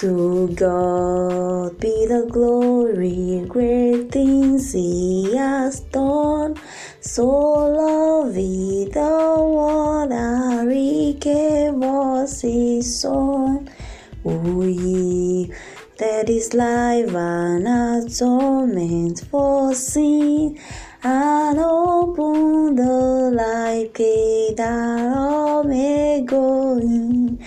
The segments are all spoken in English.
To God be the glory, great things He has done. So lovely the world that He gave us His Son. O ye that is life and atonement for sin, and open the life gate that all may go in.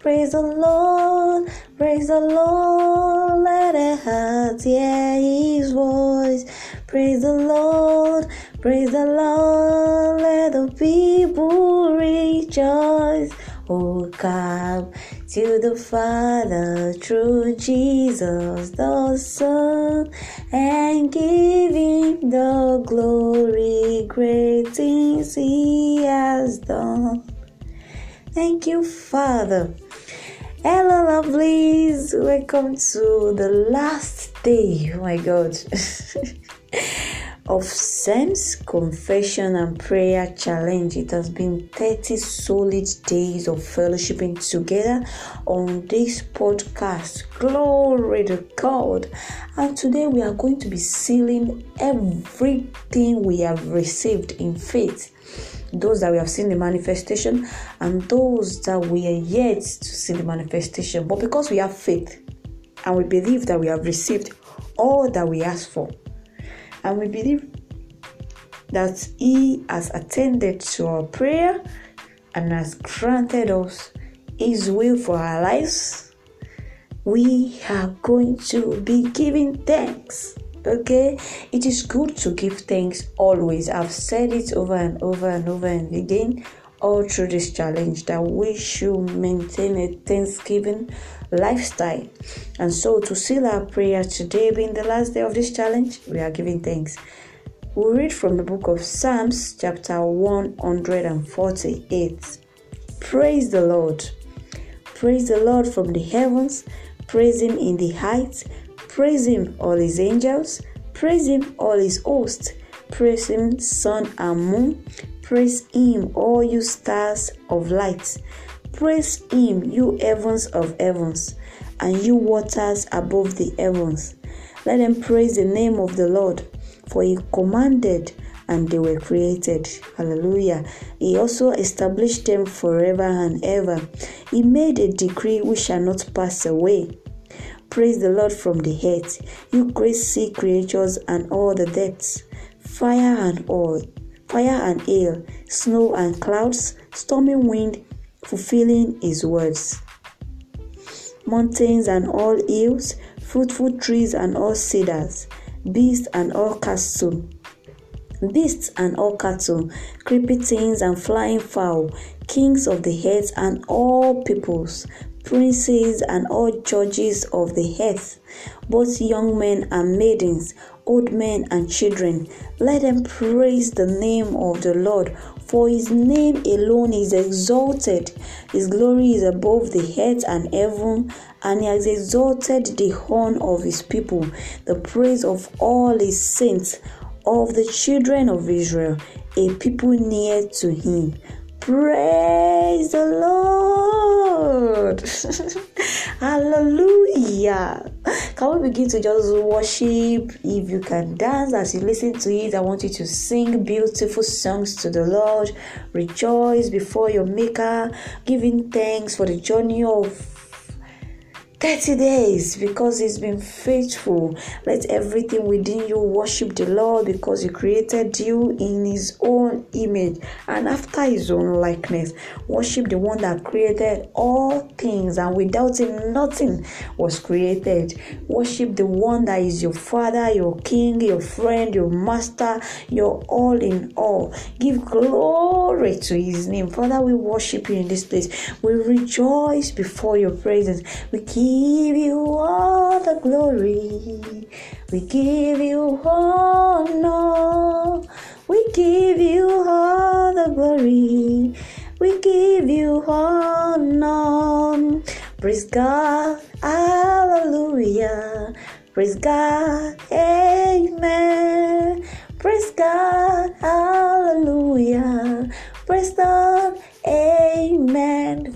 Praise the Lord, praise the Lord, let the heart hear His voice. Praise the Lord, praise the Lord, let the people rejoice. Oh, come to the Father through Jesus the Son and give Him the glory, great things He has done. Thank you, Father. Hello, lovelies. Welcome to the last day. Oh my God. of Sam's confession and prayer challenge. It has been 30 solid days of fellowshipping together on this podcast. Glory to God. And today we are going to be sealing everything we have received in faith. Those that we have seen the manifestation and those that we are yet to see the manifestation. But because we have faith and we believe that we have received all that we ask for, and we believe that He has attended to our prayer and has granted us His will for our lives. We are going to be giving thanks. Okay, it is good to give thanks always. I've said it over and over and over and again all through this challenge that we should maintain a thanksgiving lifestyle. And so, to seal our prayer today, being the last day of this challenge, we are giving thanks. We read from the book of Psalms, chapter 148. Praise the Lord. Praise the Lord from the heavens. Praise Him in the heights. Praise Him, all His angels. Praise Him, all His hosts. Praise Him, sun and moon. Praise Him, all you stars of light. Praise Him, you heavens of heavens, and you waters above the heavens. Let them praise the name of the Lord, for He commanded and they were created. Hallelujah. He also established them forever and ever. He made a decree which shall not pass away. Praise the Lord from the earth, you great sea creatures and all the depths, fire and oil, fire and hail, snow and clouds, stormy wind, fulfilling his words. Mountains and all hills, fruitful trees and all cedars, beasts and all cattle, beasts and all cattle, creepy things and flying fowl, kings of the earth and all peoples, princes and all judges of the earth, both young men and maidens, old men and children. Let them praise the name of the Lord, for his name alone is exalted. His glory is above the earth and heaven, and he has exalted the horn of his people, the praise of all his saints, of the children of Israel, a people near to him. Praise the Lord. Hallelujah. Can we begin to just worship? If you can dance as you listen to it, I want you to sing beautiful songs to the Lord. Rejoice before your Maker, giving thanks for the journey of 30 days because he's been faithful. Let everything within you worship the Lord because he created you in his own image and after his own likeness. Worship the one that created all things and without him nothing was created. Worship the one that is your father, your king, your friend, your master, your all in all. Give glory to his name. Father, we worship you in this place. We rejoice before your presence. We keep give you all the glory. We give you honor. We give you all the glory. We give you honor. Praise God. Hallelujah. Praise God. Amen. Praise God. Hallelujah. Praise God.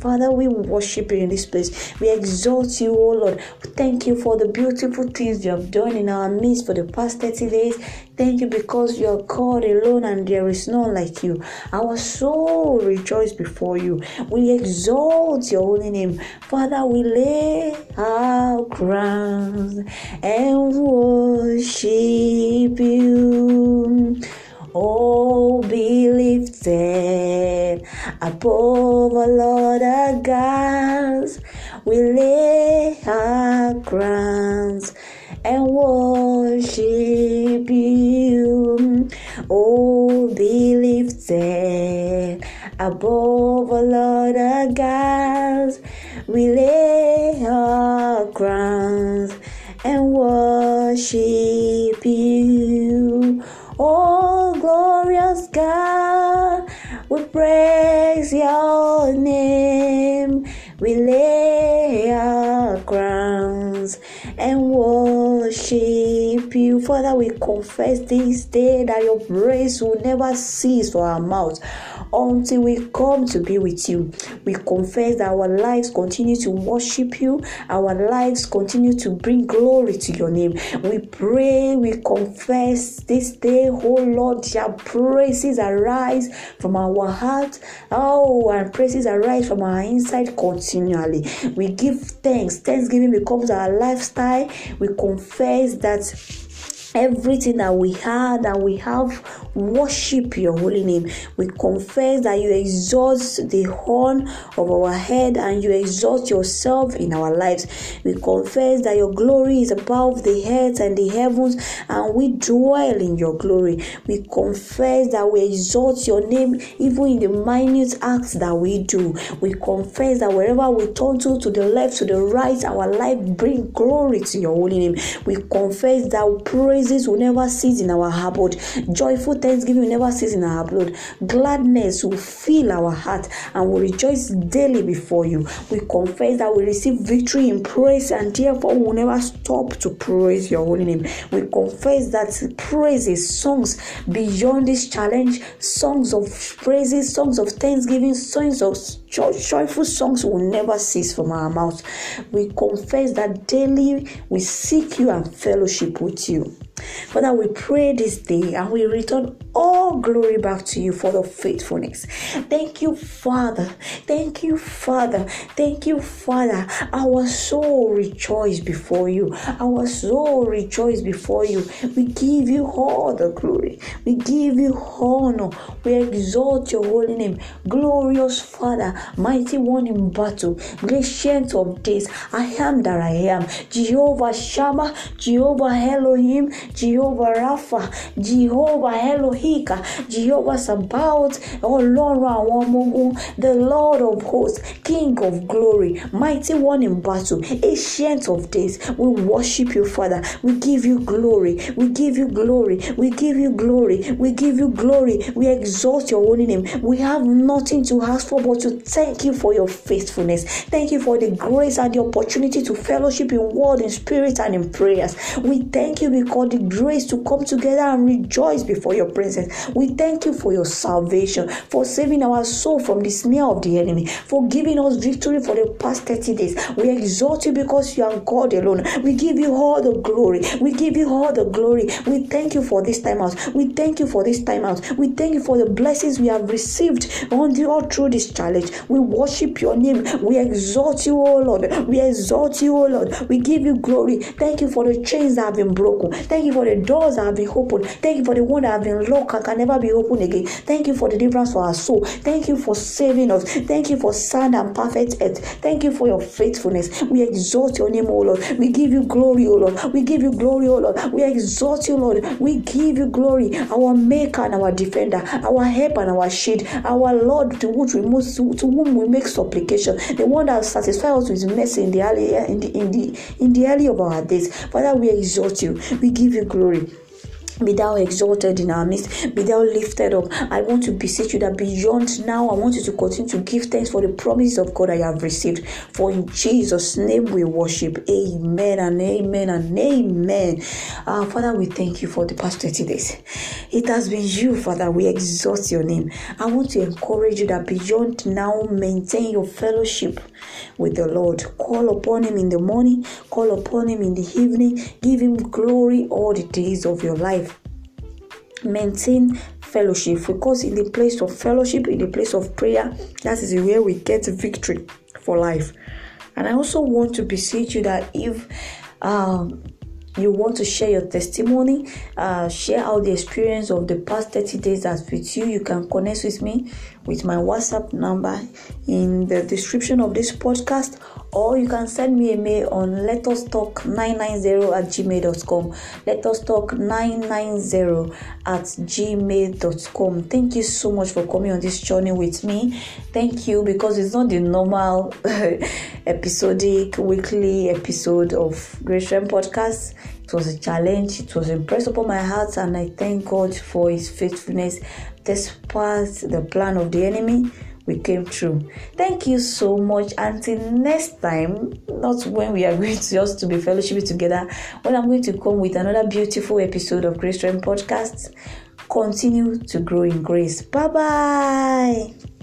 Father, we worship you in this place. We exalt you, O Lord. Thank you for the beautiful things you have done in our midst for the past 30 days. Thank you because you are God alone and there is none like you. Our soul rejoice before you. We exalt your holy name. Father, we lay our crowns and worship you. Oh, be lifted above all other gods. We lay our crowns and worship you. Oh, be lifted above all other gods. Praise your name. We lay our crowns and worship you. Father, we confess this day that your praise will never cease from our mouths until we come to be with you. We confess that our lives continue to worship you, our lives continue to bring glory to your name. We pray, we confess this day, oh Lord, your praises arise from our heart. Oh, and praises arise from our inside continually. We give thanks. Thanksgiving becomes our lifestyle. We confess that everything that we had and we have worship your holy name. We confess that you exalt the horn of our head and you exalt yourself in our lives. We confess that your glory is above the earth and the heavens and we dwell in your glory. We confess that we exalt your name even in the minute acts that we do. We confess that wherever we turn to to the left to the right our life bring glory to your holy name. We confess that praise praises will never cease in our heart. Joyful thanksgiving will never cease in our blood. Gladness will fill our heart and will rejoice daily before you. We confess that we receive victory in praise and therefore we will never stop to praise your holy name. We confess that praises, songs beyond this challenge, songs of praises, songs of thanksgiving, songs of joyful songs will never cease from our mouths. We confess that daily we seek you and fellowship with you. Father, we pray this day and we return all glory back to you for the faithfulness. Thank you, Father. Thank you, Father. Thank you, Father. Our soul rejoice before you. Our soul rejoice before you. We give you all the glory. We give you honor. We exalt your holy name. Glorious Father, mighty one in battle, gracious of days. I am that I am. Jehovah Shammah, Jehovah Elohim, Jehovah Rapha, Jehovah Elohika, Jehovah Sabaoth, àwọn the Lord of hosts, King of glory, mighty one in battle, ancient of days. We worship you, Father. We give you glory. We give you glory. We give you glory. We give you glory. We exalt your holy name. We have nothing to ask for but to thank you for your faithfulness. Thank you for the grace and the opportunity to fellowship in word, in spirit, and in prayers. We thank you because the grace to come together and rejoice before your presence. We thank you for your salvation, for saving our soul from the snare of the enemy, for giving us victory for the past 30 days. We exalt you because you are God alone. We give you all the glory. We give you all the glory. We thank you for this time out. We thank you for this time out. We thank you for the blessings we have received on the all through this challenge. We worship your name. We exalt you, O Lord. We exalt you, O Lord. We give you glory. Thank you for the chains that have been broken. Thank you for the doors that have been opened. Thank you for the one that have been locked and can never be opened again. Thank you for the deliverance for our soul. Thank you for saving us. Thank you for sound and perfect earth. Thank you for your faithfulness. We exalt your name, O Lord. We give you glory, O Lord. We give you glory, O Lord. We exalt you, Lord. We give you glory, our maker and our defender, our help and our shield, our Lord to which we most to, to whom we make supplication, the one that satisfies us with mercy in the early in the in the in the early of our days. Father, we exalt you. We give you glory. Be thou exalted in our midst, be thou lifted up. I want to beseech you that beyond now, I want you to continue to give thanks for the promises of God I have received. For in Jesus' name we worship. Amen and amen and amen. Uh, Father, we thank you for the past 30 days. It has been you, Father. We exalt your name. I want to encourage you that beyond now, maintain your fellowship with the Lord. Call upon him in the morning, call upon him in the evening, give him glory all the days of your life maintain fellowship because in the place of fellowship in the place of prayer that is where we get victory for life and i also want to beseech you that if um, you want to share your testimony, uh, share out the experience of the past 30 days that's with you, you can connect with me with my WhatsApp number in the description of this podcast, or you can send me a mail on let us talk 990 at gmail.com. Let us talk 990 at gmail.com. Thank you so much for coming on this journey with me. Thank you because it's not the normal episodic weekly episode of Grace Podcast. It was a challenge, it was impressed upon my heart, and I thank God for His faithfulness despite the plan of the enemy. We came through. Thank you so much. Until next time, not when we are going to just to be fellowship together, when I'm going to come with another beautiful episode of Grace Strength Podcast. Continue to grow in grace. Bye bye.